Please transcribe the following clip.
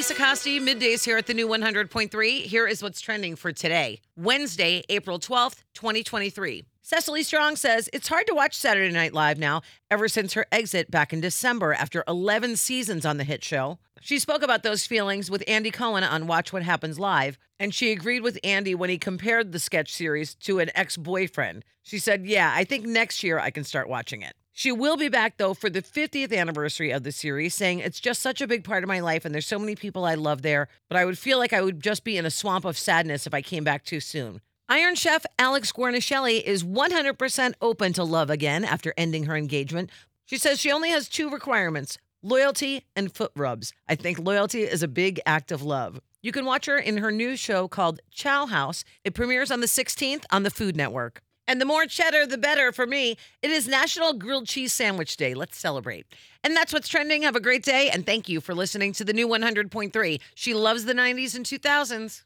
Lisa Costi, middays here at the new 100.3. Here is what's trending for today, Wednesday, April 12th, 2023. Cecily Strong says it's hard to watch Saturday Night Live now ever since her exit back in December after 11 seasons on the hit show. She spoke about those feelings with Andy Cohen on Watch What Happens Live, and she agreed with Andy when he compared the sketch series to an ex boyfriend. She said, Yeah, I think next year I can start watching it. She will be back though for the 50th anniversary of the series, saying it's just such a big part of my life and there's so many people I love there, but I would feel like I would just be in a swamp of sadness if I came back too soon. Iron Chef Alex Guarnaschelli is 100% open to love again after ending her engagement. She says she only has two requirements loyalty and foot rubs. I think loyalty is a big act of love. You can watch her in her new show called Chow House. It premieres on the 16th on the Food Network. And the more cheddar, the better for me. It is National Grilled Cheese Sandwich Day. Let's celebrate. And that's what's trending. Have a great day. And thank you for listening to the new 100.3. She loves the 90s and 2000s.